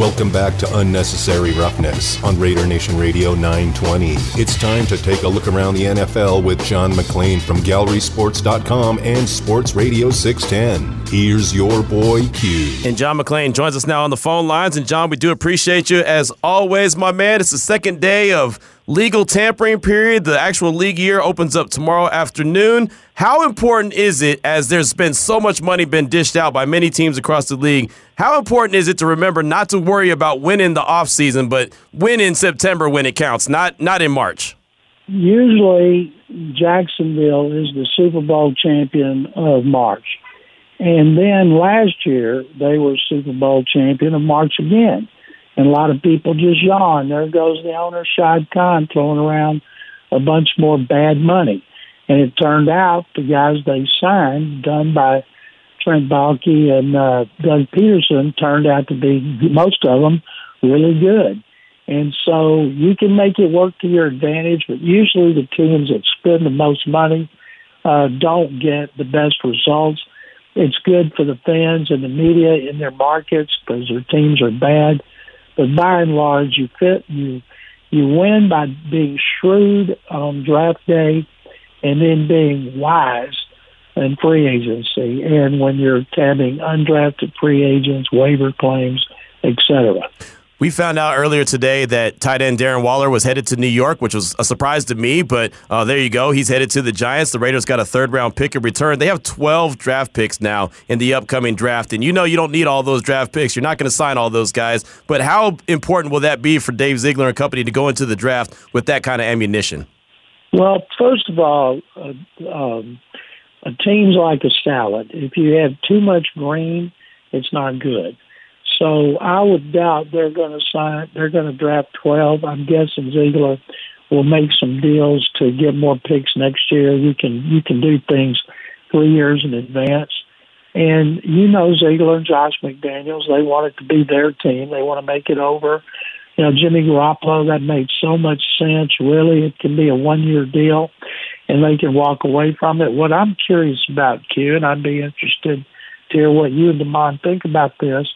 Welcome back to Unnecessary Roughness on Raider Nation Radio 920. It's time to take a look around the NFL with John McClain from GallerySports.com and Sports Radio 610. Here's your boy Q. And John McClain joins us now on the phone lines. And John, we do appreciate you as always, my man. It's the second day of legal tampering period. The actual league year opens up tomorrow afternoon. How important is it, as there's been so much money been dished out by many teams across the league, how important is it to remember not to worry about winning the offseason, but win in September when it counts, not not in March? Usually, Jacksonville is the Super Bowl champion of March. And then last year, they were Super Bowl champion of March again. And a lot of people just yawn. There goes the owner, Shad Khan, throwing around a bunch more bad money. And it turned out the guys they signed, done by Trent Baalke and uh, Doug Pederson, turned out to be, most of them, really good. And so you can make it work to your advantage, but usually the teams that spend the most money uh, don't get the best results. It's good for the fans and the media in their markets because their teams are bad. But by and large, you fit you you win by being shrewd on draft day, and then being wise in free agency, and when you're tabbing undrafted free agents, waiver claims, etc. We found out earlier today that tight end Darren Waller was headed to New York, which was a surprise to me, but uh, there you go. He's headed to the Giants. The Raiders got a third round pick in return. They have 12 draft picks now in the upcoming draft, and you know you don't need all those draft picks. You're not going to sign all those guys, but how important will that be for Dave Ziegler and company to go into the draft with that kind of ammunition? Well, first of all, uh, um, a team's like a salad. If you have too much green, it's not good. So I would doubt they're going to sign. They're going to draft twelve. I'm guessing Ziegler will make some deals to get more picks next year. You can you can do things three years in advance. And you know Ziegler and Josh McDaniels, they want it to be their team. They want to make it over. You know, Jimmy Garoppolo, that made so much sense. Really, it can be a one year deal and they can walk away from it. What I'm curious about, Q, and I'd be interested to hear what you and Damon think about this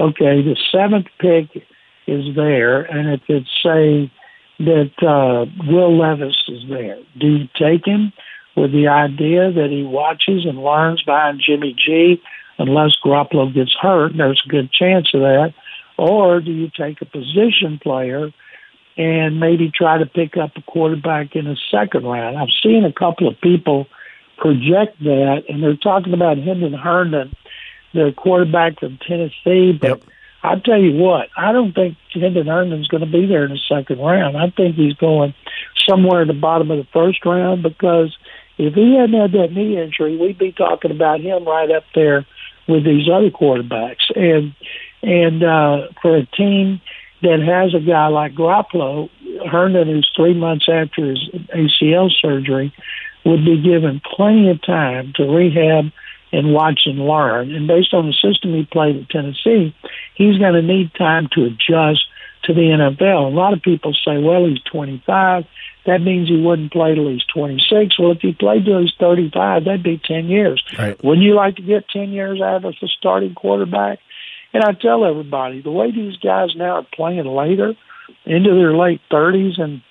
okay, the seventh pick is there, and if it's say that uh, Will Levis is there, do you take him with the idea that he watches and learns behind Jimmy G unless Garoppolo gets hurt? There's a good chance of that. Or do you take a position player and maybe try to pick up a quarterback in a second round? I've seen a couple of people project that, and they're talking about Hendon Herndon the quarterback from Tennessee. But yep. I tell you what, I don't think Hendon Herndon's going to be there in the second round. I think he's going somewhere at the bottom of the first round because if he hadn't had that knee injury, we'd be talking about him right up there with these other quarterbacks. And and uh, for a team that has a guy like Garoppolo, Herndon, who's three months after his ACL surgery, would be given plenty of time to rehab and watch and learn. And based on the system he played at Tennessee, he's going to need time to adjust to the NFL. A lot of people say, well, he's 25. That means he wouldn't play till he's 26. Well, if he played till he's 35, that'd be 10 years. Right. Wouldn't you like to get 10 years out of a starting quarterback? And I tell everybody, the way these guys now are playing later, into their late 30s, and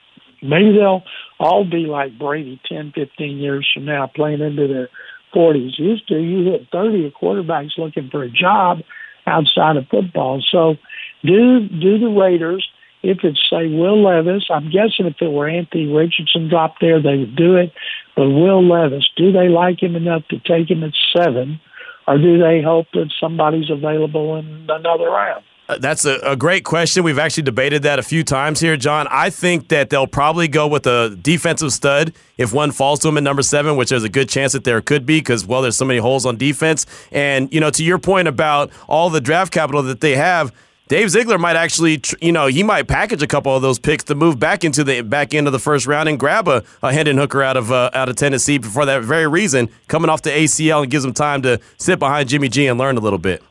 maybe they'll all be like Brady 10, 15 years from now, playing into their 40s. Used to, you hit 30 quarterbacks looking for a job outside of football. So, do do the Raiders if it's say Will Levis? I'm guessing if it were Anthony Richardson dropped there, they would do it. But Will Levis, do they like him enough to take him at seven, or do they hope that somebody's available in another round? Uh, that's a, a, great question. We've actually debated that a few times here, John. I think that they'll probably go with a defensive stud if one falls to him at number seven, which there's a good chance that there could be because, well, there's so many holes on defense. And, you know, to your point about all the draft capital that they have, Dave Ziegler might actually, you know, he might package a couple of those picks to move back into the back end of the first round and grab a, a Hendon Hooker out of uh, out of Tennessee for that very reason, coming off the ACL and gives him time to sit behind Jimmy G and learn a little bit.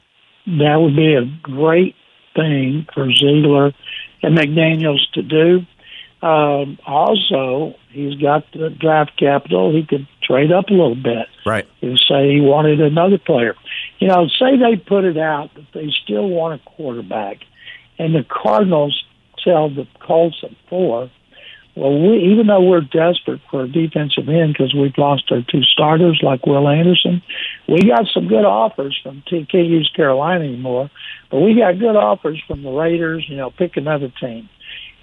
That would be a great thing for Ziegler and McDaniels to do. Um, also, he's got the draft capital. He could trade up a little bit. Right. And say he wanted another player. You know, say they put it out that they still want a quarterback, and the Cardinals tell the Colts at four. Well, we, even though we're desperate for a defensive end because we've lost our two starters like Will Anderson, we got some good offers from T. Can't Carolina anymore, but we got good offers from the Raiders. You know, pick another team,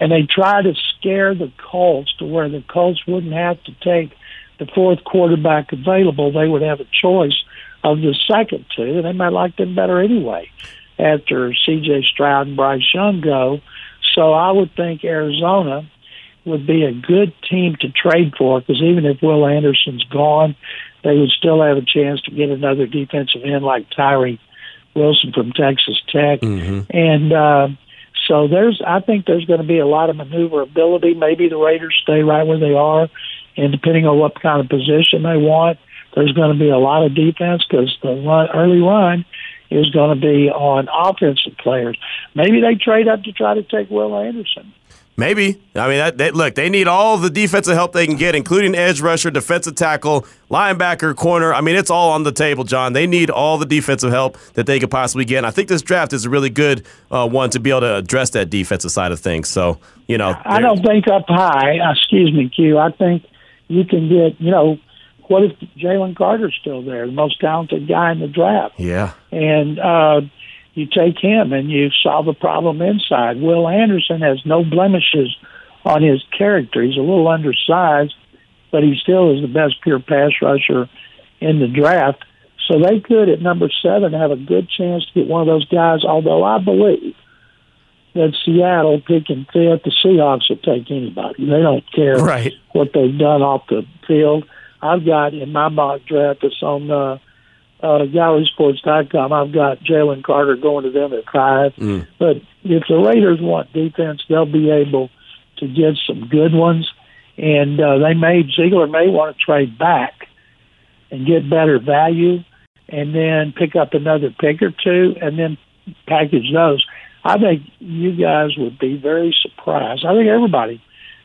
and they try to scare the Colts to where the Colts wouldn't have to take the fourth quarterback available. They would have a choice of the second two, and they might like them better anyway after C.J. Stroud and Bryce Young go. So I would think Arizona would be a good team to trade for because even if Will Anderson's gone, they would still have a chance to get another defensive end like Tyree Wilson from Texas Tech. Mm-hmm. And uh, so there's, I think there's going to be a lot of maneuverability. Maybe the Raiders stay right where they are, and depending on what kind of position they want, there's going to be a lot of defense because the run, early run is going to be on offensive players. Maybe they trade up to try to take Will Anderson. Maybe. I mean, that, they, look, they need all the defensive help they can get, including edge rusher, defensive tackle, linebacker, corner. I mean, it's all on the table, John. They need all the defensive help that they could possibly get. And I think this draft is a really good uh, one to be able to address that defensive side of things. So, you know. I don't think up high, uh, excuse me, Q. I think you can get, you know, what if Jalen Carter's still there, the most talented guy in the draft? Yeah. And, uh, you take him and you solve the problem inside. Will Anderson has no blemishes on his character. He's a little undersized, but he still is the best pure pass rusher in the draft. So they could, at number seven, have a good chance to get one of those guys, although I believe that Seattle picking fifth, the Seahawks will take anybody. They don't care right. what they've done off the field. I've got in my mock draft that's on uh, uh, GallerySports.com. I've got Jalen Carter going to them at five. Mm. But if the Raiders want defense, they'll be able to get some good ones. And uh, they may Ziegler may want to trade back and get better value, and then pick up another pick or two, and then package those. I think you guys would be very surprised. I think everybody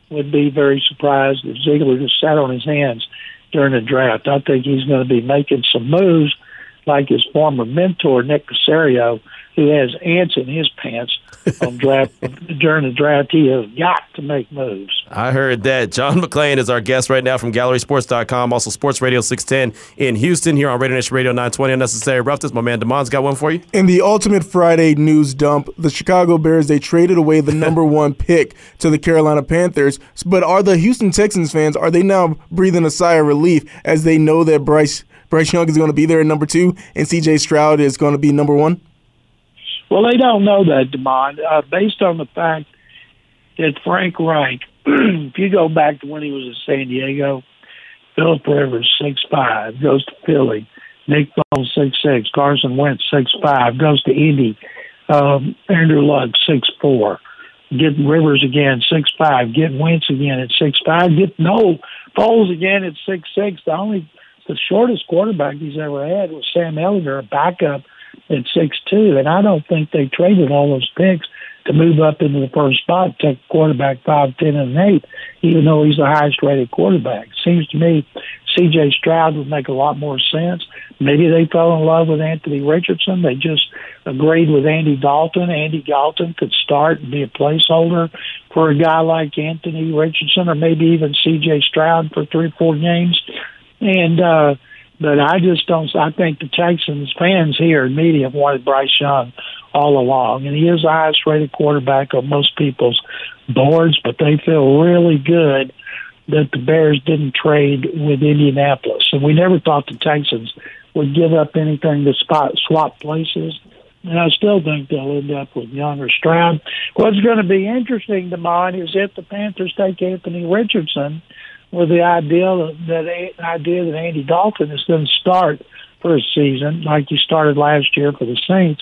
would be very surprised if Ziegler just sat on his hands during the draft. I think he's going to be making some moves like his former mentor Nick Caserio, who has ants in his pants on draft during the draft. He has got to make moves. I heard that. John McClain is our guest right now from GallerySports.com, also Sports Radio 610 in Houston, here on Raider Nation Radio 920. Unnecessary roughness. My man Damon's got one for you. In the Ultimate Friday news dump, the Chicago Bears they traded away the number one pick to the Carolina Panthers. But are the Houston Texans fans are they now breathing a sigh of relief as they know that Bryce Bryce Young is going to be there at number two, and C.J. Stroud is going to be number one? Well, they don't know that, Demond, uh, based on the fact that Frank Reich, if you go back to when he was in San Diego, Philip Rivers, six five, goes to Philly. Nick Foles, six six. Carson Wentz, six five, goes to Indy. Um, Andrew Luck, six four. Get Rivers again, six five. Get Wentz again at six five. Get no Foles again at six six. The only the shortest quarterback he's ever had was Sam Ehlinger, a backup at six two, and I don't think they traded all those picks to move up into the first spot, take quarterback five, ten, and eight, even though he's the highest rated quarterback. Seems to me C.J. Stroud would make a lot more sense. Maybe they fell in love with Anthony Richardson. They just agreed with Andy Dalton. Andy Dalton could start and be a placeholder for a guy like Anthony Richardson, or maybe even C.J. Stroud for three, or four games. And uh, but I just don't. I think the Texans fans here in media wanted Bryce Young all along, and he is the highest rated quarterback on most people's boards. But they feel really good that the Bears didn't trade with Indianapolis, and we never thought the Texans would give up anything to spot swap places. And I still think they'll end up with Young or Stroud. What's going to be interesting to mine is if the Panthers take Anthony Richardson with the idea that idea that Andy Dalton is going to start for a season like he started last year for the Saints,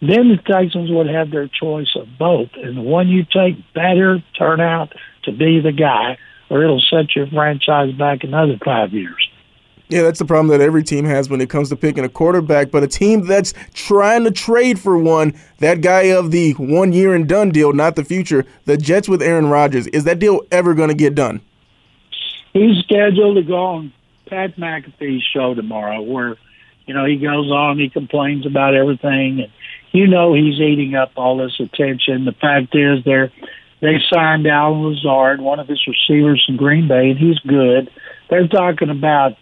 then the Texans would have their choice of both, and the one you take better turn out to be the guy, or it'll set your franchise back another five years. Yeah, that's the problem that every team has when it comes to picking a quarterback. But a team that's trying to trade for one, that guy of the one year and done deal, not the future, the Jets with Aaron Rodgers, is that deal ever going to get done? He's scheduled to go on Pat McAfee's show tomorrow, where you know he goes on, he complains about everything, and you know he's eating up all this attention. The fact is, they're they signed Allen Lazard, one of his receivers from Green Bay, and he's good. They're talking about,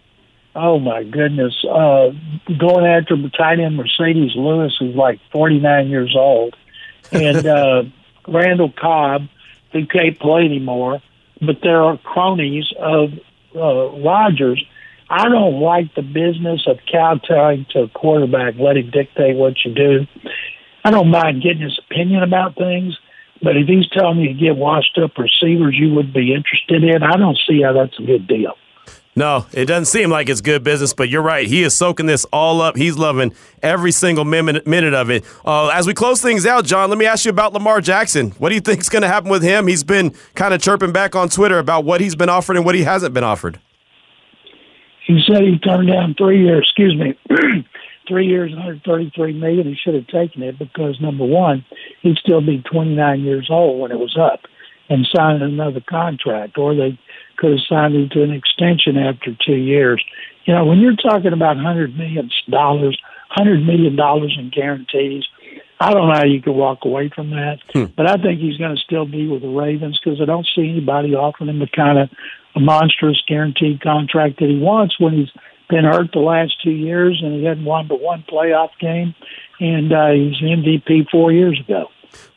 oh my goodness, uh, going after the tight end Marcedes Lewis, who's like 49 years old, and uh, Randall Cobb, who can't play anymore. But there are cronies of uh, Rodgers. I don't like the business of kowtowing to a quarterback, let him dictate what you do. I don't mind getting his opinion about things, but if he's telling you to get washed up receivers you would be interested in, I don't see how that's a good deal. No, it doesn't seem like it's good business, but you're right. He is soaking this all up. He's loving every single minute, of it. Uh, as we close things out, John, let me ask you about Lamar Jackson. What do you think is going to happen with him? He's been kind of chirping back on Twitter about what he's been offered and what he hasn't been offered. He said he turned down three years, excuse me, three years, 133 million. He should have taken it because number one, he'd still be 29 years old when it was up and signed another contract, or they could have signed him to an extension after two years. You know, when you're talking about hundred million dollars, hundred million dollars in guarantees, I don't know how you could walk away from that. Hmm. But I think he's going to still be with the Ravens because I don't see anybody offering him the kind of a monstrous guaranteed contract that he wants when he's been hurt the last two years and he hadn't won but one playoff game, and uh, he's MVP four years ago.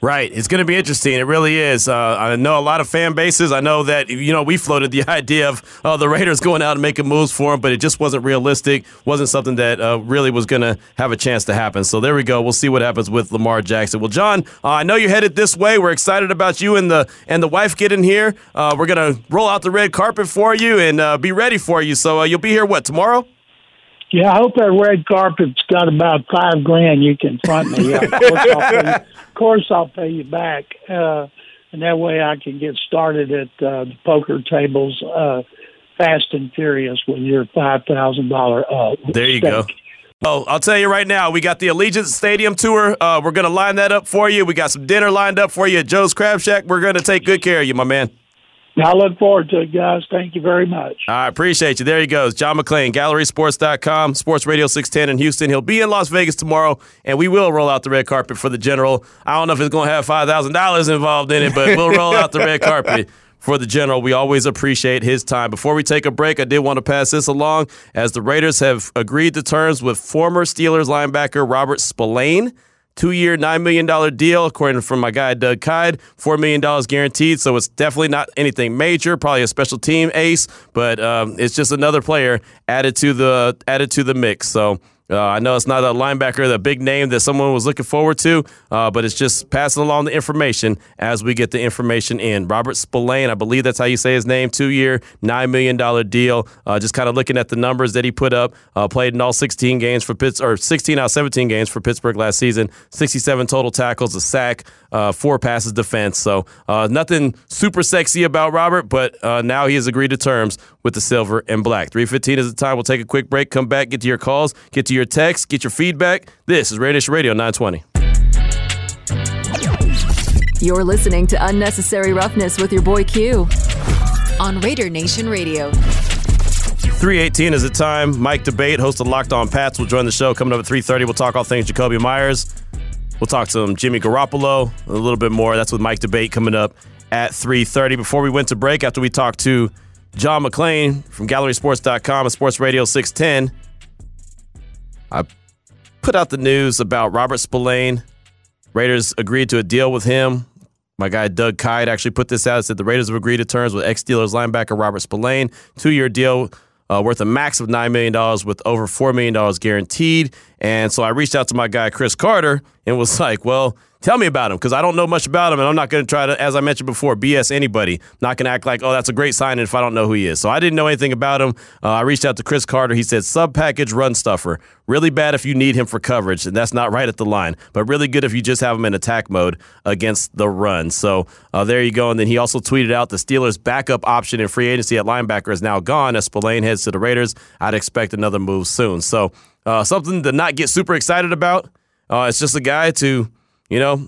Right. It's going to be interesting. It really is. Uh, I know a lot of fan bases. I know that, you know, we floated the idea of uh, the Raiders going out and making moves for him, but it just wasn't realistic. Wasn't something that uh, really was going to have a chance to happen. So there we go. We'll see what happens with Lamar Jackson. Well, John, uh, I know you're headed this way. We're excited about you and the and the wife getting here. Uh, we're going to roll out the red carpet for you and uh, be ready for you. So you'll be here, what, tomorrow? Yeah, I hope that red carpet's got about five grand you can front me. of, course I'll pay, of course, I'll pay you back, uh, and that way I can get started at uh, the poker tables, uh, fast and furious with your five thousand dollar. Uh, there you stake. go. Well, I'll tell you right now, we got the Allegiant Stadium tour. Uh, we're going to line that up for you. We got some dinner lined up for you at Joe's Crab Shack. We're going to take good care of you, my man. I look forward to it, guys. Thank you very much. I appreciate you. There he goes. John McClain, GallerySports.com, Sports Radio 610 in Houston. He'll be in Las Vegas tomorrow, and we will roll out the red carpet for the general. I don't know if it's going to have $5,000 involved in it, but we'll roll out the red carpet for the general. We always appreciate his time. Before we take a break, I did want to pass this along as the Raiders have agreed to terms with former Steelers linebacker Robert Spillane two year, $9 million deal, according from my guy, Doug Kyed. $4 million guaranteed. So it's definitely not anything major, probably a special team ace, but um, it's just another player added to the added to the mix. So uh, I know it's not a linebacker, the big name that someone was looking forward to, uh, but it's just passing along the information as we get the information in. Robert Spillane, I believe that's how you say his name, two year, $9 million deal. Uh, just kind of looking at the numbers that he put up, uh, played in all 16 games for Pittsburgh, or 16 out of 17 games for Pittsburgh last season, 67 total tackles, a sack, uh, four passes defense. So uh, nothing super sexy about Robert, but now he has agreed to terms with the silver and black. 315 is the time. We'll take a quick break, come back, get to your calls, get to your text, get your feedback. This is Raider Nation Radio 920. You're listening to Unnecessary Roughness with your boy Q on Raider Nation Radio. 318 is the time. Mike D'Abate, host of Locked On Pats, will join the show coming up at 3.30. We'll talk all things Jakobi Meyers. We'll talk some Jimmy Garoppolo, a little bit more. That's with Mike D'Abate coming up at 3.30. Before we went to break, after we talked to John McClain from GallerySports.com and Sports Radio 610, I put out the news about Robert Spillane. Raiders agreed to a deal with him. My guy Doug Kyed actually put this out. Said the Raiders have agreed to terms with ex Steelers linebacker Robert Spillane. Two year deal uh, worth a max of $9 million with over $4 million guaranteed. And so I reached out to my guy Chris Carter and was like, well, Tell me about him because I don't know much about him, and I'm not going to try to, as I mentioned before, BS anybody. not going to act like, oh, that's a great sign if I don't know who he is. So I didn't know anything about him. Uh, I reached out to Chris Carter. He said sub package run stuffer. Really bad if you need him for coverage, and that's not right at the line. But really good if you just have him in attack mode against the run. So uh, there you go. And then he also tweeted out the Steelers' backup option in free agency at linebacker is now gone as Spillane heads to the Raiders. I'd expect another move soon. So uh, something to not get super excited about. Uh, it's just a guy to, you know,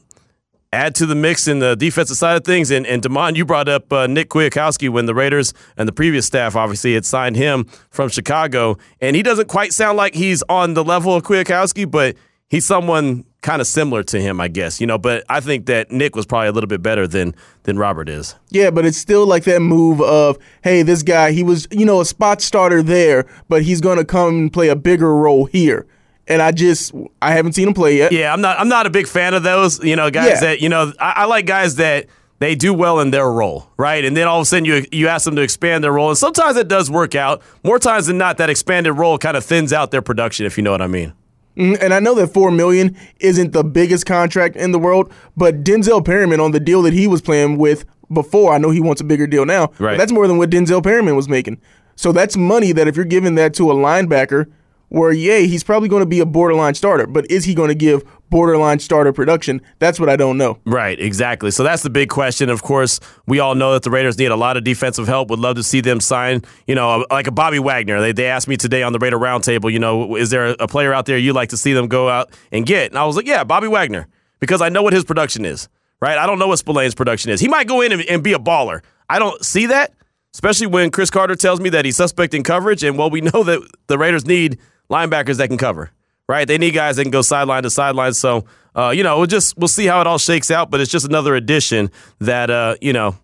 add to the mix in the defensive side of things. And, and Damon, you brought up uh, Nick Kwiatkowski when the Raiders and the previous staff obviously had signed him from Chicago. And he doesn't quite sound like he's on the level of Kwiatkowski, but he's someone kind of similar to him, I guess. You know, but I think that Nick was probably a little bit better than than Robert is. Yeah, but it's still like that move of, hey, this guy, he was, you know, a spot starter there, but he's going to come and play a bigger role here. And I just, I haven't seen him play yet. Yeah, I'm not, I'm not a big fan of those. You know, guys Yeah. that you know, I, I like guys that they do well in their role, right? And then all of a sudden you you ask them to expand their role, and sometimes it does work out. More times than not, that expanded role kind of thins out their production, if you know what I mean. Mhm, And I know that four million isn't the biggest contract in the world, but Denzel Perryman on the deal that he was playing with before, I know he wants a bigger deal now. Right. that's more than what Denzel Perryman was making. So that's money that if you're giving that to a linebacker, where yay, he's probably going to be a borderline starter, but is he going to give borderline starter production? That's what I don't know. Right, exactly. So that's the big question. Of course, we all know that the Raiders need a lot of defensive help. Would love to see them sign, you know, like a Bobby Wagner. They, they asked me today on the Raider Roundtable, you know, is there a player out there you'd like to see them go out and get? And I was like, yeah, Bobby Wagner, because I know what his production is, right? I don't know what Spillane's production is. He might go in and, and be a baller. I don't see that, especially when Chris Carter tells me that he's suspect in coverage. And well, we know that the Raiders need linebackers that can cover right? They need guys that can go sideline to sideline. So, uh, you know, we'll just we'll see how it all shakes out. But it's just another addition that uh, you know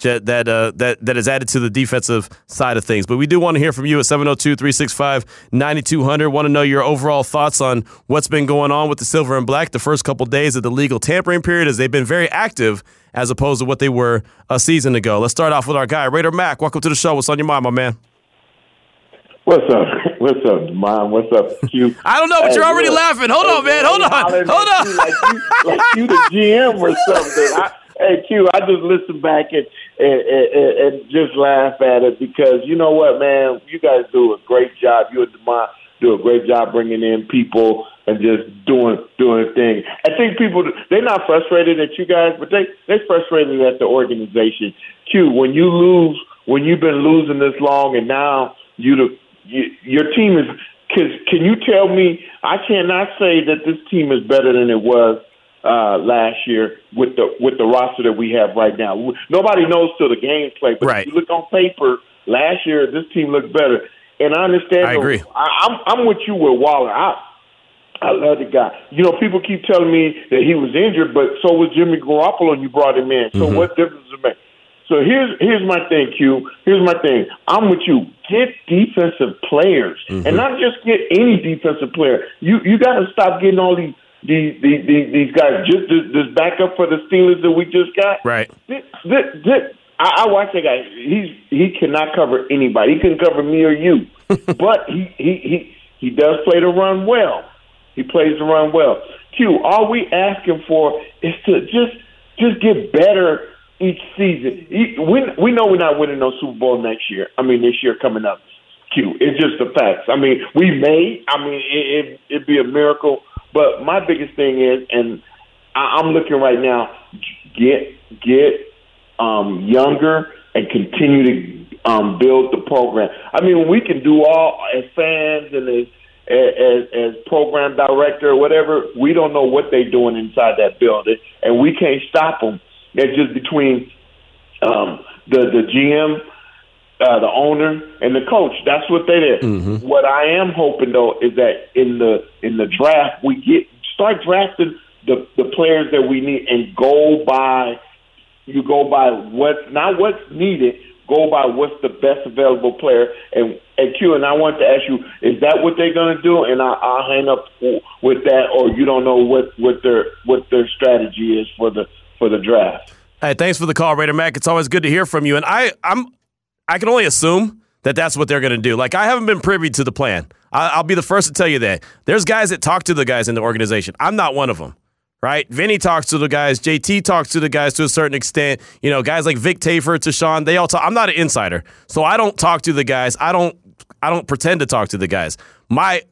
that uh, that that is added to the defensive side of things. But we do want to hear from you at 702-365-9200. Want to know your overall thoughts on what's been going on with the silver and black the first couple days of the legal tampering period, as they've been very active as opposed to what they were a season ago. Let's start off with our guy Raider Mac. Welcome to the show. What's on your mind, my man? What's up? What's up, Mom? What's up, Q? I don't know, but Hey, you're already look. laughing. Hold on, man. Hold on. Hold on. Like you, like you the GM or something. I, hey, Q, I just listen back and, and, and, and just laugh at it because you know what, man? You guys do a great job. You and Demont do a great job bringing in people and just doing doing things. I think people they're not frustrated at you guys, but they they're frustrated at the organization. Q, when you lose, when you've been losing this long, and now you the you, your team is. Cause can you tell me? I cannot say that this team is better than it was uh, last year with the with the roster that we have right now. Nobody knows till the games play, but Right. if you look on paper, last year this team looked better. And I understand. I agree. I, I'm I'm with you with Waller. I I love the guy. You know, people keep telling me that he was injured, but so was Jimmy Garoppolo, and you brought him in. So what difference does it make? So here's here's my thing, Q. Here's my thing. I'm with you. Get defensive players, and mm-hmm. not just get any defensive player. You you got to stop getting all these these these, these, these guys. Just this, this backup for the Steelers that we just got. Right. This, this, this, I, I watch that guy. He's he cannot cover anybody. He can cover me or you, but he he he he does play the run well. He plays the run well. Q. All we asking for is to just just get better each season. We we know we're not winning no Super Bowl next year. I mean, this year coming up. Q. It's just the facts. I mean, we may. I mean, it, it, it'd be a miracle. But my biggest thing is, and I, I'm looking right now, get get um, younger and continue to um, build the program. I mean, we can do all as fans and as as, as program director or whatever. We don't know what they're doing inside that building, and we can't stop them. It's just between um, the the GM, uh, the owner, and the coach. That's what they did. What I am hoping though is that in the in the draft we get start drafting the the players that we need and go by you go by what not what's needed, go by what's the best available player. And and Q and I want to ask you, is that what they're going to do? And I, I'll hang up with that, or you don't know what what their what their strategy is for the for the draft. Hey, thanks for the call, Raider Mac. It's always good to hear from you. And I, I'm, I can only assume that that's what they're going to do. Like I haven't been privy to the plan. I, I'll be the first to tell you that. There's guys that talk to the guys in the organization. I'm not one of them. Right, Vinny talks to the guys. JT talks to the guys to a certain extent. You know, guys like Vic Tafur, Tashawn, they all talk. I'm not an insider, so I don't talk to the guys. I don't. I don't pretend to talk to the guys. My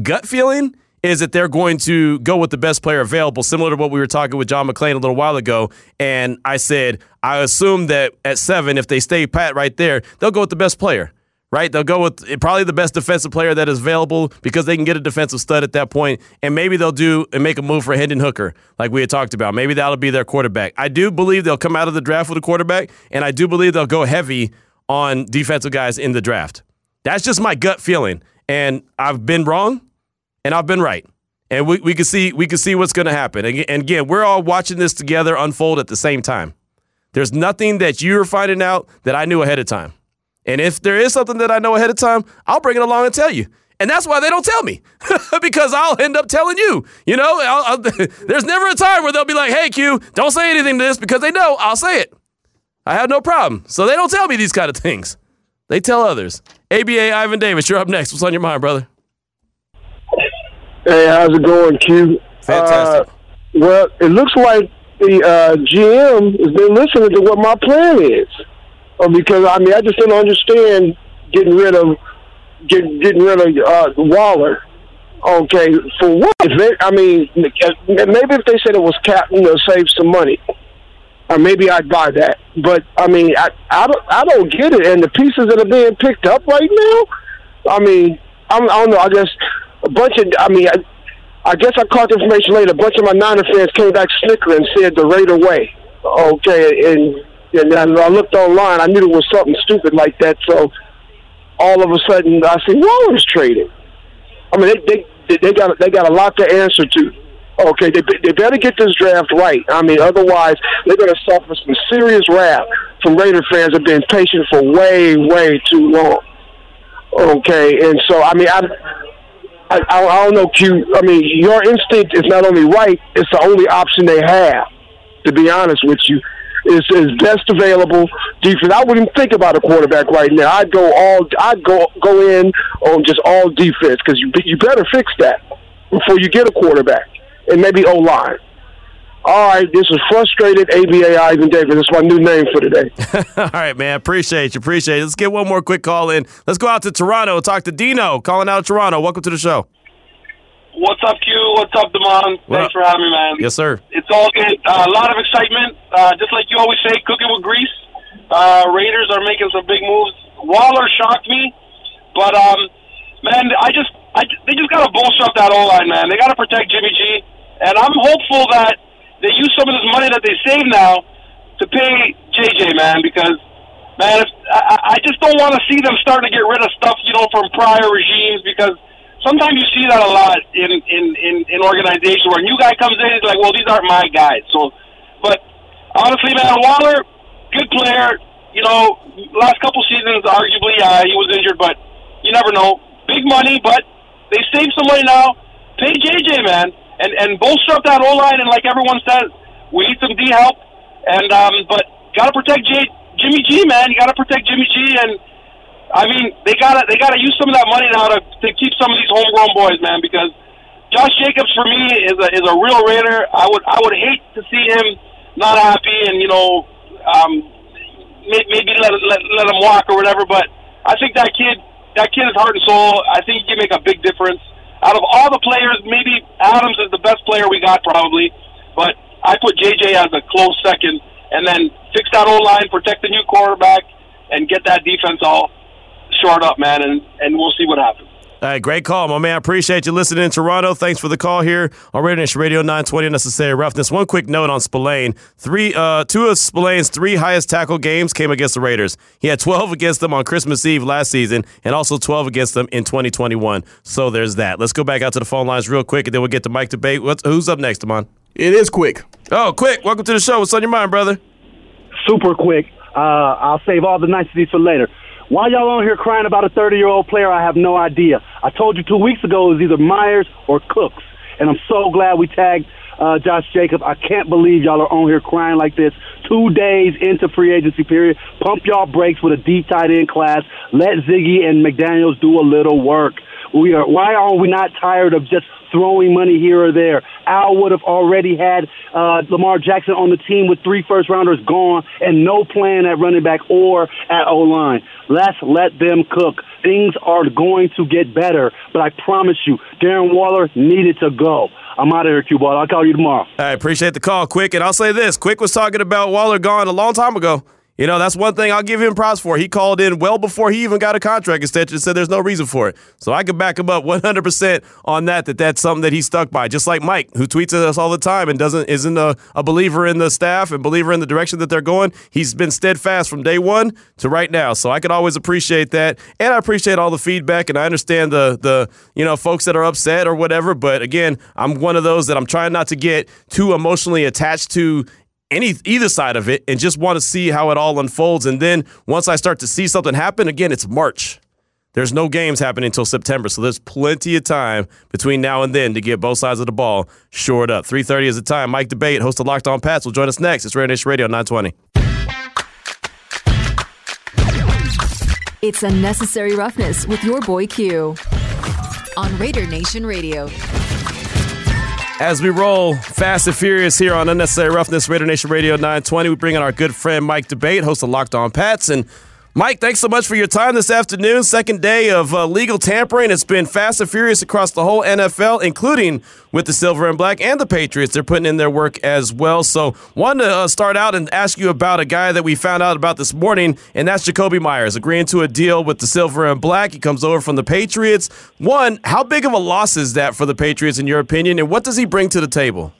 gut feeling is that they're going to go with the best player available, similar to what we were talking with John McClain a little while ago. And I said, I assume that at seven, if they stay pat right there, they'll go with the best player, right? They'll go with probably the best defensive player that is available because they can get a defensive stud at that. And maybe they'll do and make a move for Hendon Hooker, like we had talked about. Maybe that'll be their quarterback. I do believe they'll come out of the draft with a quarterback, and I do believe they'll go heavy on defensive guys in the draft. That's just my gut feeling. And I've been wrong and I've been right. and we, we can see we can see what's going to happen. And, again, we're all watching this together unfold at the same time. There's nothing that you're finding out that I knew ahead of time. And if there is something that I know ahead of time, I'll bring it along and tell you. And that's why they don't tell me because I'll end up telling you. You know, I'll, I'll, there's never a time where they'll be like, "Hey, Q, don't say anything to this," because they know I'll say it. I have no problem. So they don't tell me these kind of things. They tell others. ABA Ivan Davis, you're up next. What's on your mind, brother? Hey, how's it going, Q? Fantastic. Uh, well, it looks like the uh, GM has been listening to what my plan is. Uh, because I mean, I just don't understand getting rid of get, getting rid of uh, Waller. Okay, for what? If they, I mean, maybe if they said it was cap, you know, save some money, or maybe I'd buy that. But I mean, I I don't I don't get it. And the pieces that are being picked up right now, I mean, I'm, I don't know. I guess a bunch of I mean. I, I guess I caught the information later. A bunch of my Niner fans came back snickering and said the Raider way. Okay, and and I looked online. I knew it was something stupid like that. So all of a sudden, I see Waller's trading. I mean, they they they got they got a lot to answer to. Okay, they they better get this draft right. I mean, otherwise they're going to suffer some serious wrath from Raider fans have been patient for way way too long. Okay, and so I mean, I I, I, don't know, Q. I mean, your instinct is not only right; it's the only option they have. To be honest with you, is is best available defense. I wouldn't think about a quarterback right now. I'd go all. I'd go go in on just all defense because you you better fix that before you get a quarterback and maybe O line. All right, this is frustrated ABA Ivan Davis. That's my new name for today. All right, man. Appreciate you. Appreciate it. Let's get one more quick call in. Let's go out to Toronto and talk to Dino, calling out of Toronto. Welcome to the show. What's up, Q? What's up, Demond? What Thanks up? for having me, man. Yes, sir. It's all good. Uh, a lot of excitement. Uh, just like you always say, cooking with grease. Uh, Raiders are making some big moves. Waller shocked me, but um, man, I just, I, they just got to bolster up that O line, man. They got to protect Jimmy G, and I'm hopeful that they use some of this money that they save now to pay JJ, man, because man, if, I, I just don't want to see them starting to get rid of stuff, you know, from prior regimes because sometimes you see that a lot in in in, in organizations where a new guy comes in, he's like, well, these aren't my guys. So, but honestly, man, Waller, good player. You know, last couple seasons, arguably, uh, he was injured, but you never know. Big money, but they saved some money now. Pay JJ, man, and and bolster up that O line. And like everyone says, we need some D help. And um, but gotta protect J, Jimmy G, man. You gotta protect Jimmy G and. I mean, they gotta they gotta use some of that money now to, to keep some of these homegrown boys, man. Because Josh Jacobs for me is a is a real Raider. I would I would hate to see him not happy and you know um, may- maybe let let let him walk or whatever. But I think that kid that kid is heart and soul. I think he can make a big difference. Out of all the players, maybe Adams is the best player we got probably, but I put JJ as a close second, and then fix that O line, protect the new quarterback, and get that defense all shored up, man, and, and we'll see what happens. All right, great call, my man. Appreciate you listening in Toronto. Thanks for the call here on Raider Nation Radio 920 Necessary Roughness. One quick note on Spillane. Three, uh, two of Spillane's three highest tackle games came against the Raiders. He had 12 against them on Christmas Eve last season and also 12 against them in 2021. So there's that. Let's go back out to the phone lines real quick and then we'll get to Mike D'Abate. What's, who's up next, Amon? It is quick. Oh, quick. Welcome to the show. What's on your mind, brother? super quick. Uh, I'll save all the niceties for later. Why y'all on here crying about a 30 year old player? I have no idea. I told you two weeks ago it was either Meyers or Cooks, and I'm so glad we tagged uh, Josh Jacobs. I can't believe y'all are on here crying like this. Two days into free agency period, pump y'all brakes with a deep tight end class. Let Ziggy and McDaniels do a little work. We are. Why are we not tired of just throwing money here or there? Al would have already had uh, Lamar Jackson on the team with three first rounders gone and no plan at running back or at O line. Let's let them cook. Things are going to get better, but I promise you, Darren Waller needed to go. I'm out of here, Q Ball. I'll call you tomorrow. I appreciate the call, Quick. And I'll say this Quick was talking about Waller gone a long time ago. You know, that's one thing I'll give him props for. He called in well before he even got a contract extension and said there's no reason for it. So I can back him up 100% on that, that that's something that he stuck by. Just like Mike, who tweets at us all the time and doesn't isn't a, a believer in the staff and believer in the direction that they're going. He's been steadfast from day one to right now. So I can always appreciate that. And I appreciate all the feedback and I understand the the you know folks that are upset or whatever. But again, I'm one of those that I'm trying not to get too emotionally attached to any either side of it and just want to see how it all unfolds. And then once I start to see something happen, again, it's March. There's no games happening until September, so there's plenty of time between now and then to get both sides of the ball shored up. 3:30 is the time. Mike D'Abate, host of Locked On Pats, will join us next. It's Raider Nation Radio 920. It's unnecessary roughness with your boy Q on Raider Nation Radio. As we roll fast and furious here on Unnecessary Roughness, Raider Nation Radio 920, we bring in our good friend Mike D'Abate, host of Locked On Pats. And Mike, thanks so much for your time this afternoon. Second day of uh, legal tampering. It's been fast and furious across the whole NFL, including with the Silver and Black and the Patriots. They're putting in their work as well. So, wanted to uh, start out and ask you about a guy that we found out about this morning, and that's Jakobi Meyers agreeing to a deal with the Silver and Black. He comes over from the Patriots. One, how big of a loss is that for the Patriots, in your opinion, and what does he bring to the table?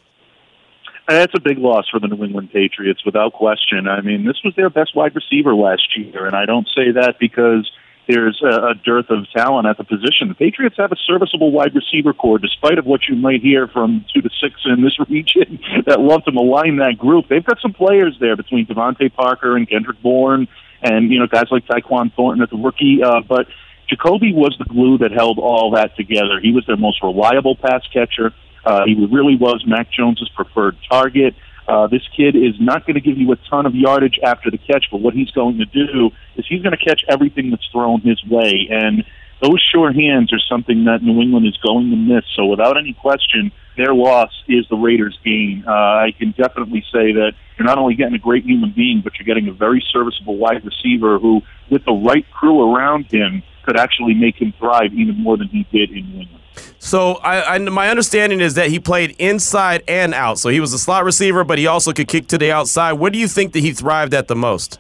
That's a big loss for the New England Patriots, without question. I mean, this was their best wide receiver last year, and I don't say that because there's a, dearth of talent at the position. The Patriots have a serviceable wide receiver core, despite of what you might hear from two to six in this region that love to malign that group. They've got some players there between DeVante Parker and Kendrick Bourne, and you know guys like Tyquan Thornton as a rookie, uh, but. Jakobi was the glue that held all that together. He was their most reliable pass catcher. Uh, he really was Mac Jones's preferred target. Uh, this kid is not going to give you a ton of yardage after the catch, but what he's going to do is he's going to catch everything that's thrown his way. And those sure hands are something that New England is going to miss. So without any question, their loss is the Raiders' gain. Uh, I can definitely say that you're not only getting a great human being, but you're getting a very serviceable wide receiver who, with the right crew around him, could actually make him thrive even more than he did in New England. So I, I, my understanding is that he played inside and out. So he was a slot receiver, but he also could kick to the outside. Where do you think that he thrived at the most?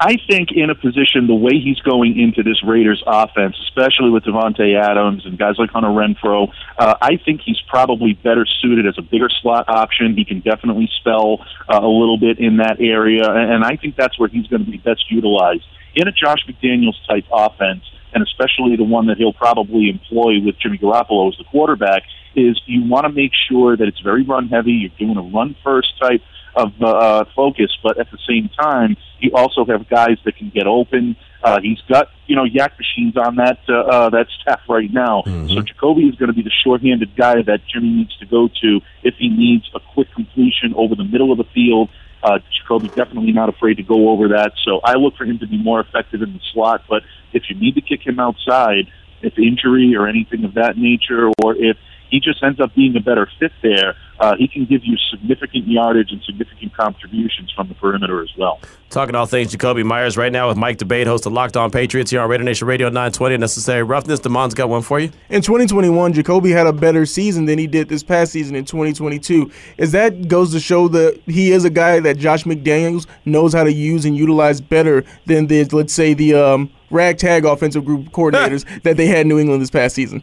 I think in a position the way he's going into this Raiders offense, especially with Davante Adams and guys like Hunter Renfrow, uh, I think he's probably better suited as a bigger slot option. He can definitely spell uh, a little bit in that area, and I think that's where he's going to be best utilized in a Josh McDaniels type offense and especially the one that he'll probably employ with Jimmy Garoppolo as the quarterback, is you want to make sure that it's very run heavy. You're doing a run first type of uh, focus, but at the same time, you also have guys that can get open. Uh, he's got you know YAC machines on that uh, uh, that staff right now. Mm-hmm. So Jakobi is going to be the shorthanded guy that Jimmy needs to go to if he needs a quick completion over the middle of the field. Uh, Jakobi definitely not afraid to go over that. So I look for him to be more effective in the slot. But if you need to kick him outside, if injury or anything of that nature, or if he just ends up being a better fit there, uh, he can give you significant yardage and significant contributions from the perimeter as well. Talking all things Jakobi Meyers right now with Mike D'Abate, host of Locked On Patriots here on Raider Nation Radio 920. Necessary roughness. Demond's got one for you. In 2021, Jakobi had a better season than he did this past season in 2022. Is that goes to show that he is a guy that Josh McDaniels knows how to use and utilize better than the let's say the um, ragtag offensive group coordinators that they had in New England this past season.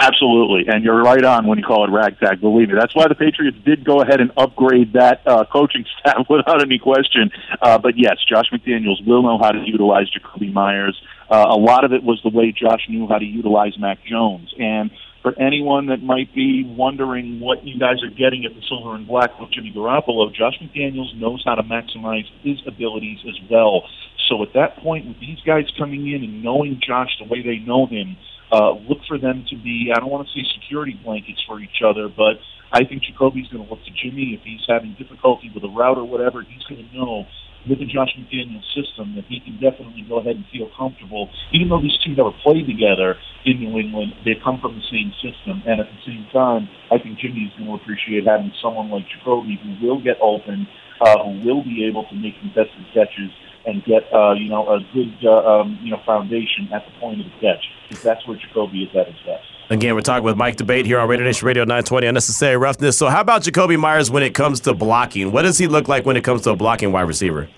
Absolutely, and you're right on when you call it ragtag. Believe me, that's why the Patriots did go ahead and upgrade that uh, coaching staff without any question. Uh, but yes, Josh McDaniels will know how to utilize Jakobi Meyers. Uh, a lot of it was the way Josh knew how to utilize Mac Jones, and for anyone that might be wondering what you guys are getting at the Silver and Black with Jimmy Garoppolo, Josh McDaniels knows how to maximize his abilities as well. So at that point, with these guys coming in and knowing Josh the way they know him uh, look for them to be, I don't want to say security blankets for each other, but I think Jakobi's going to look to Jimmy. If he's having difficulty with a route or whatever, he's going to know with the Josh McDaniels system that he can definitely go ahead and feel comfortable. Even though these two never played together in New England, they come from the same system. And at the same time, I think Jimmy is going to appreciate having someone like Jakobi who will get open, uh, who will be able to make contested catches and get uh, you know a good uh, um, you know foundation at the point of the catch that's where Jakobi is at his best. Again, we're talking with Mike D'Abate here on Raider Nation Radio 920 Unnecessary Roughness. So, how about Jakobi Meyers when it comes to blocking? What does he look like when it comes to a blocking wide receiver?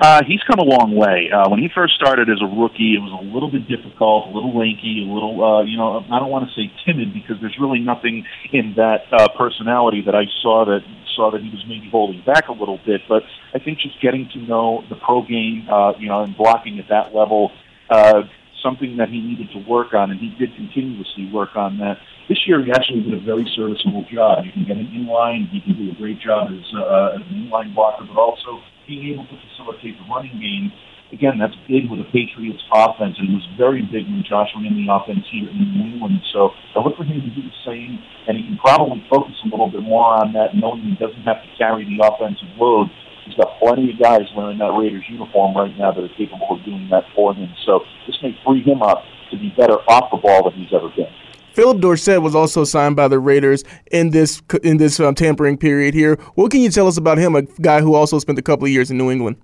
Uh, he's come a long way. Uh, when he first started as a rookie, it was a little bit difficult, a little lanky, a little, uh, you know, I don't want to say timid because there's really nothing in that uh, personality that I saw that saw that he was maybe holding back a little bit. But I think just getting to know the pro game, uh, you know, and blocking at that level, uh, something that he needed to work on, and he did continuously work on that. This year, he actually did a very serviceable job. You can get him in line. He can do a great job as, uh, as an inline blocker, but also being able to facilitate the running game. Again, that's big with the Patriots offense, and it was very big when Josh in the offense here in New England. So I look for him to do the same, and he can probably focus a little bit more on that, knowing he doesn't have to carry the offensive load. He's got plenty of guys wearing that Raiders uniform right now that are capable of doing that for him. So this may free him up to be better off the ball than he's ever been. Phillip Dorsett was also signed by the Raiders in this in this um, tampering period here. What can you tell us about him, a guy who also spent a couple of years in New England?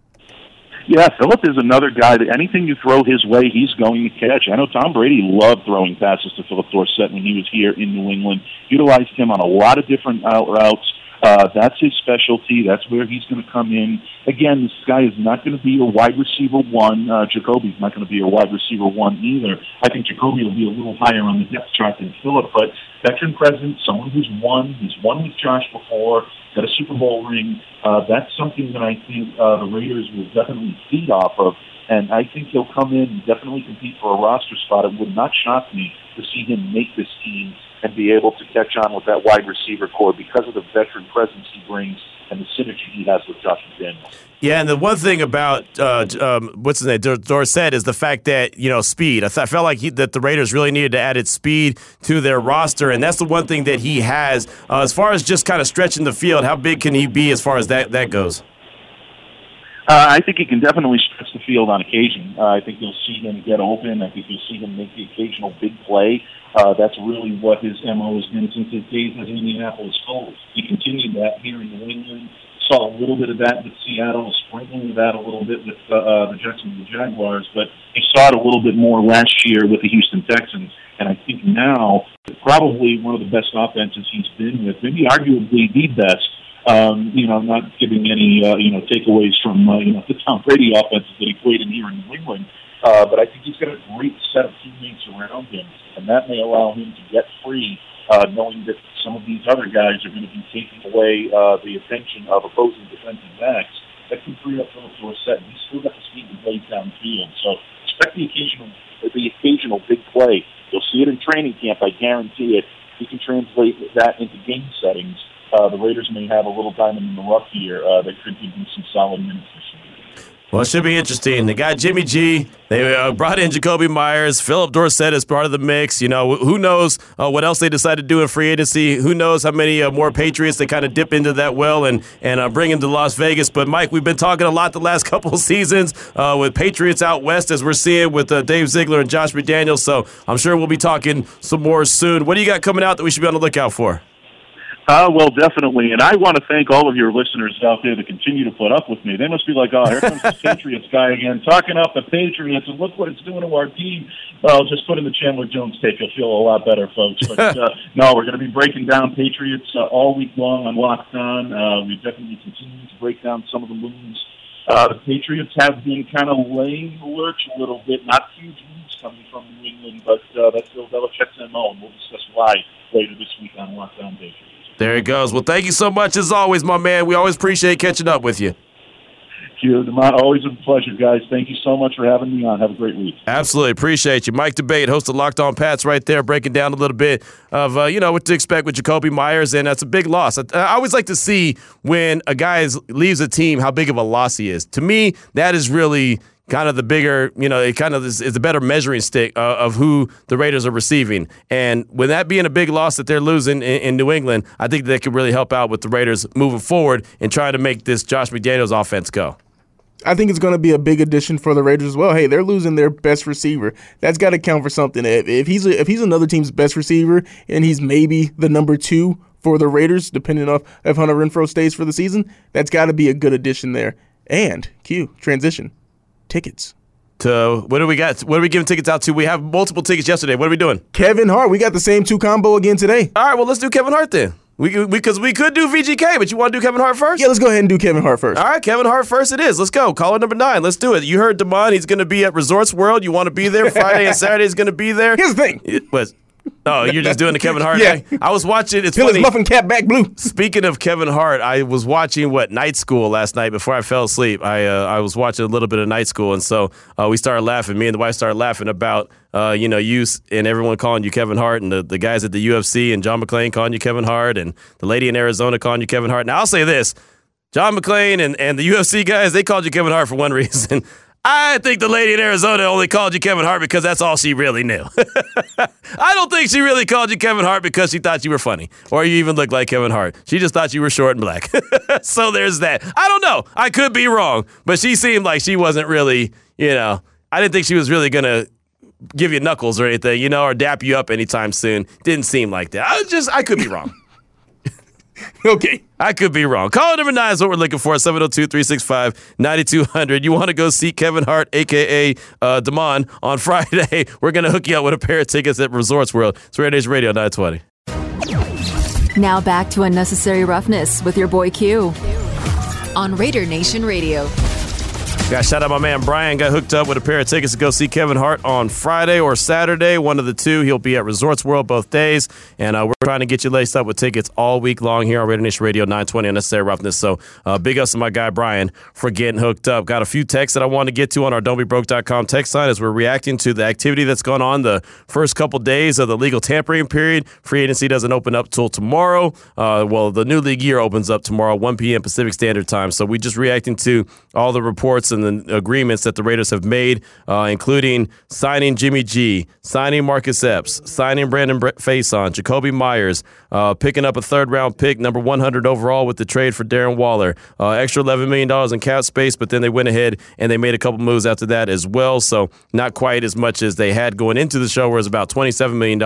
Yeah, Phillip is another guy that anything you throw his way, he's going to catch. I know Tom Brady loved throwing passes to Phillip Dorsett when he was here in New England. Utilized him on a lot of different out routes. Uh, that's his specialty. That's where he's going to come in. Again, this guy is not going to be a wide receiver one. Uh, Jakobi's not going to be a wide receiver one either. I think Jakobi will be a little higher on the depth chart than Phillip, but veteran presence, someone who's won, he's won with Josh before, got a Super Bowl ring. Uh, that's something that I think uh, the Raiders will definitely feed off of. And I think he'll come in and definitely compete for a roster spot. It would not shock me to see him make this team and be able to catch on with that wide receiver corps because of the veteran presence he brings and the synergy he has with Josh McDaniels. Yeah, and the one thing about uh, um, what's his name, Dorsett, is the fact that you know speed. I, th- I felt like he, that the Raiders really needed to add its speed to their roster, and that's the one thing that he has. Uh, as far as just kind of stretching the field, how big can he be as far as that that goes? Uh, I think he can definitely stretch the field on occasion. Uh, I think you'll see him get open. I think you'll see him make the occasional big play. Uh, that's really what his MO has been since his days as Indianapolis Colts. He continued that here in New England. Saw a little bit of that with Seattle, sprinkling that a little bit with uh, uh, the Jacksonville Jaguars, but he saw it a little bit more last year with the Houston Texans. And I think now, probably one of the best offenses he's been with, maybe arguably the best. Um, you know, not giving any uh, you know takeaways from uh, you know the Tom Brady offenses that he played in here in New England. Uh, but I think he's got a great set of teammates around him, and that may allow him to get free, uh, knowing that some of these other guys are going to be taking away uh, the attention of opposing defensive backs. That can free up Phillip Dorsett, and he's still got the speed to blaze downfield. So expect the occasional, the occasional big play. You'll see it in training camp. I guarantee it. He can translate that into game settings. Uh, the Raiders may have a little diamond in the rough here uh, that could give them some solid minutes this year. Well, it should be interesting. They got Jimmy G. They uh, brought in Jakobi Meyers. Phillip Dorsett is part of the mix. You know, who knows uh, what else they decide to do in free agency? Who knows how many uh, more Patriots they kind of dip into that well and and uh, bring into Las Vegas? But Mike, we've been talking a lot the last couple seasons uh, with Patriots out west, as we're seeing with uh, Dave Ziegler and Josh McDaniels. So I'm sure we'll be talking some more soon. What do you got coming out that we should be on the lookout for? Uh, well, definitely. And I want to thank all of your listeners out there that continue to put up with me. They must be like, oh, here comes this Patriots guy again, talking up the Patriots, and look what it's doing to our team. Well, just put in the Chandler Jones tape. You'll feel a lot better, folks. But uh, no, we're going to be breaking down Patriots uh, all week long on Locked On. Uh, we definitely continue to break down some of the moves. Uh, the Patriots have been kind of laying the lurch a little bit. Not huge moves coming from New England, but uh, that's Bill Belichick's MO, and we'll discuss why later this week on Locked On Patriots. There it goes. Well, thank you so much as always, my man. We always appreciate catching up with you. Thank you. Always a pleasure, guys. Thank you so much for having me on. Have a great week. Absolutely. Appreciate you. Mike D'Abate, host of Locked On Pats, right there, breaking down a little bit of, uh, you know, what to expect with Jakobi Meyers, and that's a big loss. I, I always like to see when a guy is, leaves a team how big of a loss he is. To me, that is really kind of the bigger, you know, it kind of is, is a better measuring stick uh, of who the Raiders are receiving. And with that being a big loss that they're losing in, in New England, I think that could really help out with the Raiders moving forward and trying to make this Josh McDaniels offense go. I think it's going to be a big addition for the Raiders as well. Hey, they're losing their best receiver. That's got to count for something. If, he's a, if he's another team's best receiver and he's maybe the number two for the Raiders, depending on if Hunter Renfrow stays for the season, that's got to be a good addition there. And Q transition tickets. To what do we got? What are we giving tickets out to? We have multiple tickets yesterday. What are we doing? Kevin Hart. We got the same two combo again today. All right, well let's do Kevin Hart then. We because we, we, could do VGK, but you want to do Kevin Hart first? Yeah, let's go ahead and do Kevin Hart first. All right, Kevin Hart first. It is. Let's go. Caller number nine. Let's do it. You heard Damon. He's going to be at Resorts World. You want to be there Friday and Saturday. He's going to be there. Here's the thing. It was. Oh, you're just doing the Kevin Hart Yeah. thing? I was watching. It's Fill his funny. muffin cap back blue. Speaking of Kevin Hart, I was watching what Night School last night before I fell asleep. I uh, I was watching a little bit of Night School, and so uh, we started laughing. Me and the wife started laughing about uh, you know you and everyone calling you Kevin Hart, and the, the guys at the UFC and John McClain calling you Kevin Hart, and the lady in Arizona calling you Kevin Hart. Now I'll say this: John McClain and, and the UFC guys, they called you Kevin Hart for one reason. I think the lady in Arizona only called you Kevin Hart because that's all she really knew. I don't think she really called you Kevin Hart because she thought you were funny or you even looked like Kevin Hart. She just thought you were short and black. so there's that. I don't know. I could be wrong, but she seemed like she wasn't really, you know, I didn't think she was really going to give you knuckles or anything, you know, or dap you up anytime soon. Didn't seem like that. I just, I could be wrong. okay. I could be wrong. Call number nine is what we're looking for 702 365 9200. You want to go see Kevin Hart, a.k.a. Uh, Damon, on Friday. We're going to hook you up with a pair of tickets at Resorts World. It's Raider Nation Radio 920. Now back to Unnecessary Roughness with your boy Q. On Raider Nation Radio. Got shout out my man Brian. Got hooked up with a pair of tickets to go see Kevin Hart on Friday or Saturday. One of the two. He'll be at Resorts World both days. And uh, we're trying to get you laced up with tickets all week long here on Raider Nation Radio 920 Unnecessary Roughness. So uh, big ups to my guy Brian for getting hooked up. Got a few texts that I want to get to on our don'tbebroke.com text line as we're reacting to the activity that's gone on the first couple days of the legal tampering period. Free agency doesn't open up till tomorrow. Uh, well, the new league year opens up tomorrow, 1 p.m. Pacific Standard Time. So we're just reacting to all the reports and the agreements that the Raiders have made, uh, including signing Jimmy G, signing Marcus Epps, signing Brandon Facyson, Jakobi Meyers, uh, picking up a third round pick, number 100 overall with the trade for Darren Waller, uh, extra $11 million in cap space, but then they went ahead and they made a couple moves after that as well. So not quite as much as they had going into the show, where it's about $27 million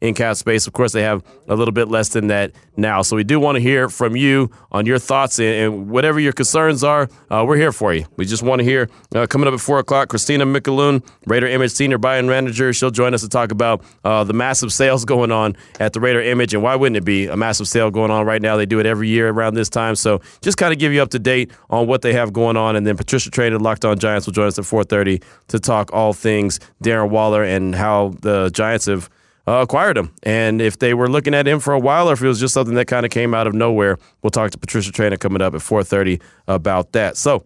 in cap space. Of course, they have a little bit less than that now. So we do want to hear from you on your thoughts and, and whatever your concerns are. Uh, we're here for you. We just want to hear uh, coming up at four o'clock. Christina Micaloon, Raider Image senior buying manager, she'll join us to talk about uh, the massive sales going on at the Raider Image and why wouldn't it be a massive sale going on right now? They do it every year around this time. So just kind of give you up to date on what they have going on, and then Patricia Traina, Locked On Giants, will join us at four thirty to talk all things Darren Waller and how the Giants have uh, acquired him. And if they were looking at him for a while, or if it was just something that kind of came out of nowhere, we'll talk to Patricia Traina coming up at 4:30 about that. So.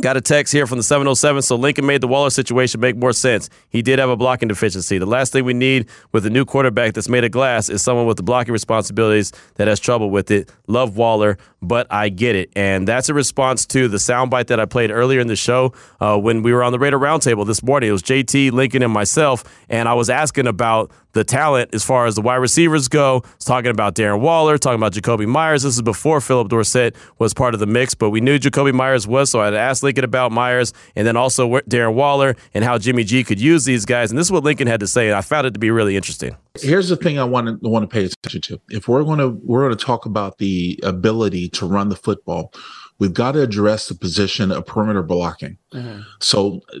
Got a text here from the 707. So Lincoln made the Waller situation make more sense. He did have a blocking deficiency. The last thing we need with a new quarterback that's made of glass is someone with the blocking responsibilities that has trouble with it. Love Waller, but I get it. And that's a response to the soundbite that I played earlier in the show uh, when we were on the Raider Roundtable this morning. It was JT, Lincoln, and myself. And I was asking about the talent as far as the wide receivers go. I was talking about Darren Waller, talking about Jakobi Meyers. This is before Phillip Dorsett was part of the mix, but we knew Jakobi Meyers was, so I had asked Lincoln about Meyers and then also Darren Waller and how Jimmy G could use these guys. And this is what Lincoln had to say, and I found it to be really interesting. Here's the thing I want to want to pay attention to. If we're going to we're going to talk about the ability to run the football, we've got to address the position of perimeter blocking. So uh,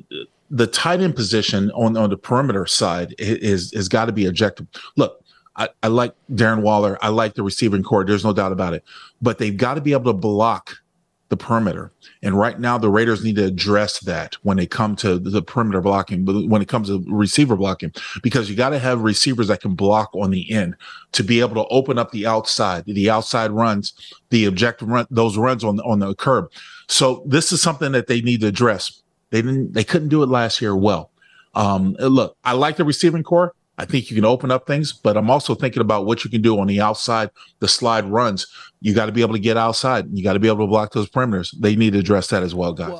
the tight end position on on the perimeter side i- is has got to be objective. Look, I, I like Darren Waller. I like the receiving corps. There's no doubt about it. But they've got to be able to block the perimeter. And right now, the Raiders need to address that when they come to the perimeter blocking, but when it comes to receiver blocking, because you got to have receivers that can block on the end to be able to open up the outside, the outside runs, the objective run, those runs on on the curb. So this is something that they need to address. They didn't, they couldn't do it last year well. Um, look, I like the receiving corps. I think you can open up things, but I'm also thinking about what you can do on the outside, the slide runs. You got to be able to get outside. You got to be able to block those perimeters. They need to address that as well, guys.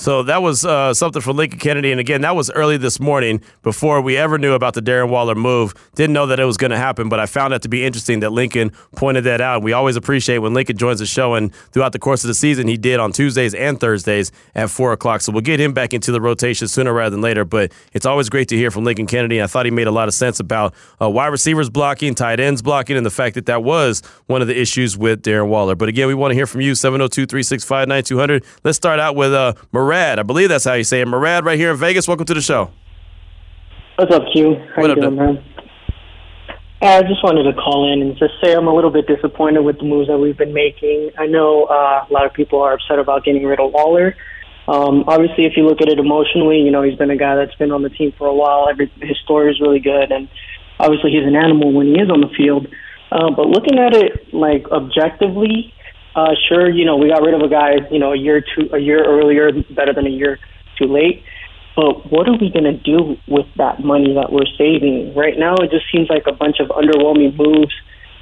So that was uh, something from Lincoln Kennedy. And again, that was early this morning before we ever knew about the Darren Waller move. Didn't know that it was going to happen, but I found that to be interesting that Lincoln pointed that out. We always appreciate when Lincoln joins the show. And throughout the course of the season, he did on Tuesdays and Thursdays at 4 o'clock. So we'll get him back into the rotation sooner rather than later. But it's always great to hear from Lincoln Kennedy. I thought he made a lot of sense about uh, wide receivers blocking, tight ends blocking, and the fact that that was one of the issues with Darren Waller. But again, we want to hear from you, 702 365 9200. Let's start out with uh, Murad. I believe that's how you say it. Murad, right here in Vegas. Welcome to the show. What's up, Q? How What you up, doing, man? I just wanted to call in and just say I'm a little bit disappointed with the moves that we've been making. I know uh, a lot of people are upset about getting rid of Waller. Um, obviously, if you look at it emotionally, you know he's been a guy that's been on the team for a while. Every, his story is really good, and obviously he's an animal when he is on the field. Uh, but looking at it like objectively, uh, sure, you know we got rid of a guy, you know, a year too, a year earlier, better than a year too late. But what are we going to do with that money that we're saving? Right now, it just seems like a bunch of underwhelming moves.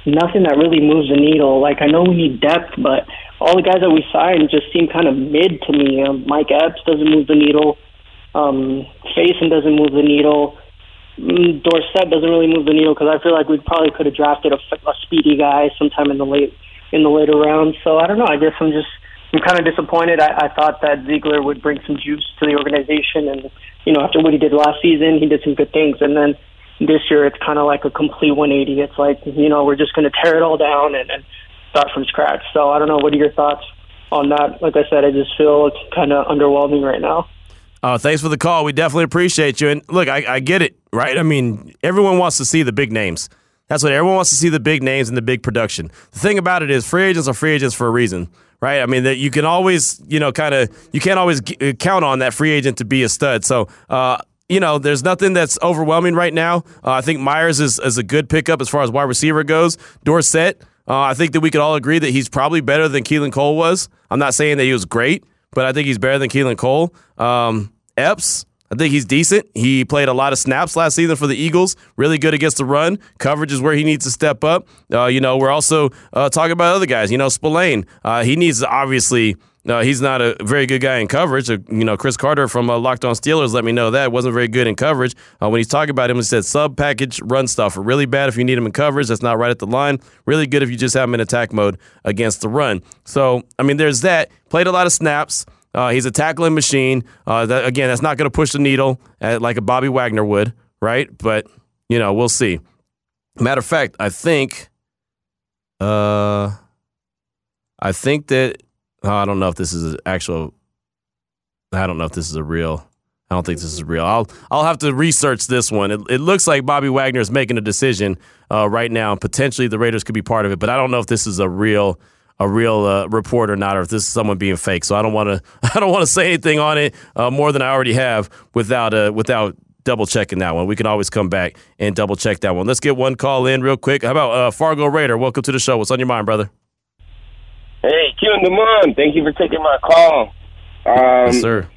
Nothing that really moves the needle. Like I know we need depth, but all the guys that we signed just seem kind of mid to me. Um, Mike Epps doesn't move the needle. Um, Facyson doesn't move the needle. Mm, Dorsett doesn't really move the needle because I feel like we probably could have drafted a, a speedy guy sometime in the late in the later rounds. So I don't know. I guess I'm just I'm kind of disappointed. I, I thought that Ziegler would bring some juice to the organization, and you know, after what he did last season, he did some good things, and then this year it's kind of like a complete 180. It's like you know, we're just going to tear it all down and, and start from scratch. So I don't know. What are your thoughts on that? Like I said, I just feel it's kind of underwhelming right now. Uh, thanks for the call. We definitely appreciate you. And look, I, I get it, right? I mean, everyone wants to see the big names. That's what everyone wants to see the big names and the big production. The thing about it is, free agents are free agents for a reason right? I mean, that you can always, you know, kind of, you can't always g- uh, count on that free agent to be a stud. So, uh, you know, there's nothing that's overwhelming right now. Uh, I think Meyers is, is a good pickup as far as wide receiver goes. Dorsett, uh, I think that we could all agree that he's probably better than Keelan Cole was. I'm not saying that he was great, but I think he's better than Keelan Cole. Um, Epps, I think he's decent. He played a lot of snaps last season for the Eagles. Really good against the run. Coverage is where he needs to step up. Uh, you know, we're also uh, talking about other guys. You know, Spillane. Uh, he needs to obviously. Uh, he's not a very good guy in coverage. Uh, you know, Chris Carter from uh, Locked On Steelers let me know that wasn't very good in coverage. Uh, when he's talking about him, he said sub package run stuff really bad if you need him in coverage. That's not right at the line. Really good if you just have him in attack mode against the run. So, I mean, there's that. Played a lot of snaps. Uh, he's a tackling machine. Uh, that, again, that's not going to push the needle at, like a Bobby Wagner would, right? But you know, we'll see. Matter of fact, I think, uh, I think that oh, I don't know if this is an actual. I don't know if this is a real. I don't think this is real. I'll I'll have to research this one. It, it looks like Bobby Wagner is making a decision uh, right now, and potentially the Raiders could be part of it. But I don't know if this is a real a real uh, report or not, or if this is someone being fake. So I don't want to I don't want to say anything on it uh, more than I already have without uh, without double checking that one. We can always come back and double check that one. Let's get one call in real quick. How about uh, Fargo Raider? Welcome to the show. What's on your mind, brother? Hey, Q and Demond, thank you for taking my call. Um, yes, sir.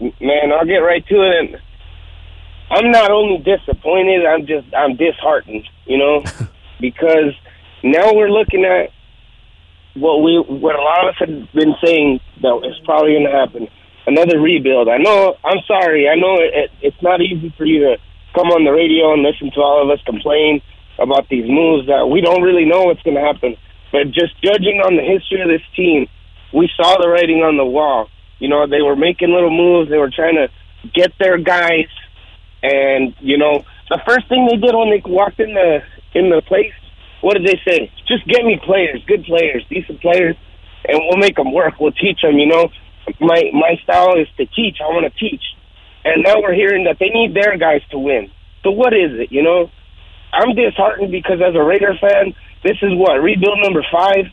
Man, I'll get right to it. I'm not only disappointed, I'm just I'm disheartened, you know, because now we're looking at what we what a lot of us have been saying that is probably going to happen. Another rebuild. I know. I'm sorry. I know it, it, it's not easy for you to come on the radio and listen to all of us complain about these moves that we don't really know what's going to happen. But just judging on the history of this team, we saw the writing on the wall. You know, they were making little moves. They were trying to get their guys, and you know, the first thing they did when they walked in the in the place what did they say? Just get me players, good players, decent players, and we'll make them work. We'll teach them. You know, my my style is to teach. I want to teach, and now we're hearing that they need their guys to win. So what is it? You know, I'm disheartened because as a Raider fan, this is what rebuild number five.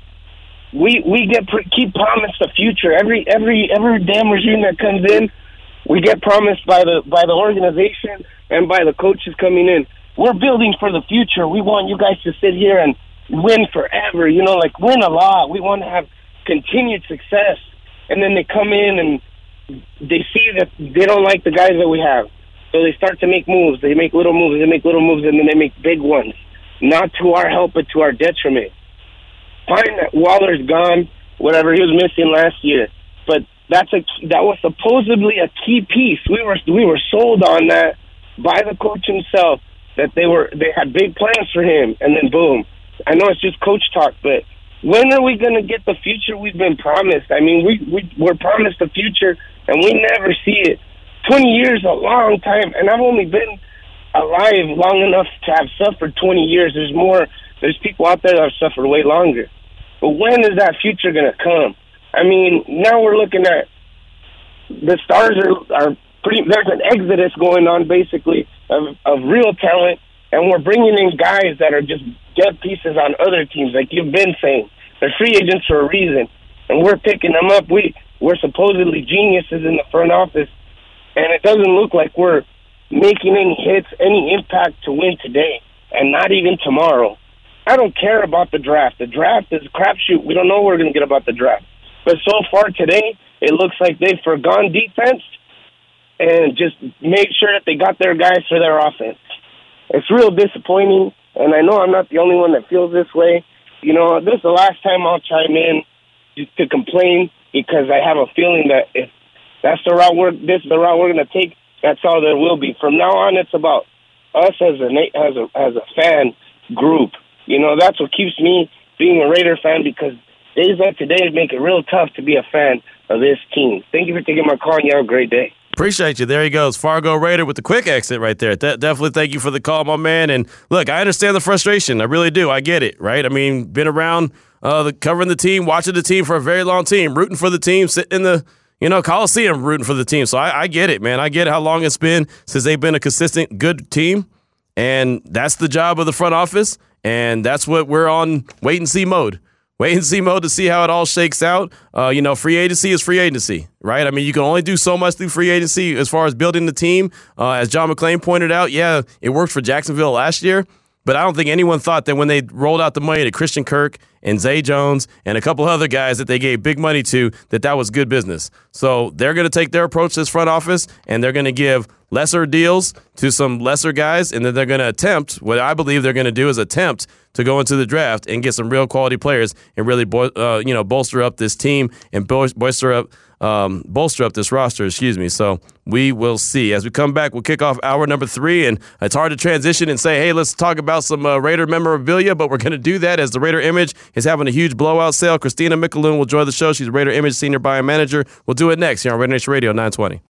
We we get keep promised a future every every every damn regime that comes in. We get promised by the by the organization and by the coaches coming in we're building for the future. We want you guys to sit here and win forever, you know, like win a lot. We want to have continued success. And then they come in and they see that they don't like the guys that we have. So they start to make moves. They make little moves, they make little moves, and then they make big ones. Not to our help, but to our detriment. Fine that Waller's gone, whatever he was missing last year. But that's a that was supposedly a key piece. We were we were sold on that by the coach himself that they were they had big plans for him, and then boom. I know it's just coach talk, but when are we going to get the future we've been promised? I mean, we we we're promised the future, and we never see it. Twenty years, a long time, and I've only been alive long enough to have suffered twenty years. There's more. There's people out there that have suffered way longer. But when is that future going to come? I mean, now we're looking at the stars are are pretty. There's an exodus going on, basically, of, of real talent, and we're bringing in guys that are just dead pieces on other teams, like you've been saying. They're free agents for a reason, and we're picking them up. We we're supposedly geniuses in the front office, and it doesn't look like we're making any hits, any impact to win today, and not even tomorrow. I don't care about the draft. The draft is a crapshoot. We don't know what we're going to get about the draft. But so far today, it looks like they've forgone defense and just made sure that they got their guys for their offense. It's real disappointing, and I know I'm not the only one that feels this way. You know, this is the last time I'll chime in to complain because I have a feeling that if that's the route we're this is the route we're going to take, that's all there will be. From now on, it's about us as a as a as a fan group. You know, that's what keeps me being a Raider fan because days like today make it real tough to be a fan of this team. Thank you for taking my call, and you have a great day. Appreciate you. There he goes. Fargo Raider with the quick exit right there. De- definitely thank you for the call, my man. And look, I understand the frustration. I really do. I get it, right? I mean, been around uh, the, covering the team, watching the team for a very long time, rooting for the team, sitting in the you know Coliseum rooting for the team. So I, I get it, man. I get how long it's been since they've been a consistent, good team. And that's the job of the front office. And that's what we're on wait and see mode wait and see mode to see how it all shakes out. Uh, you know, free agency is free agency, right? I mean, you can only do so much through free agency as far as building the team. Uh, as John McClain pointed out, yeah, it worked for Jacksonville last year, but I don't think anyone thought that when they rolled out the money to Christian Kirk and Zay Jones and a couple other guys that they gave big money to, that that was good business. So they're going to take their approach to this front office and they're going to give lesser deals to some lesser guys, and then they're going to attempt what I believe they're going to do is attempt to go into the draft and get some real quality players and really, uh, you know, bolster up this team and bolster up um, bolster up this roster, excuse me. So we will see. As we come back, we'll kick off hour number three, and it's hard to transition and say, hey, let's talk about some uh, Raider memorabilia, but we're going to do that as the Raider Image is having a huge blowout sale. Christina Mickaloon will join the show. She's Raider Image Senior Buying Manager. We'll do it next here on Raider Nation Radio 920.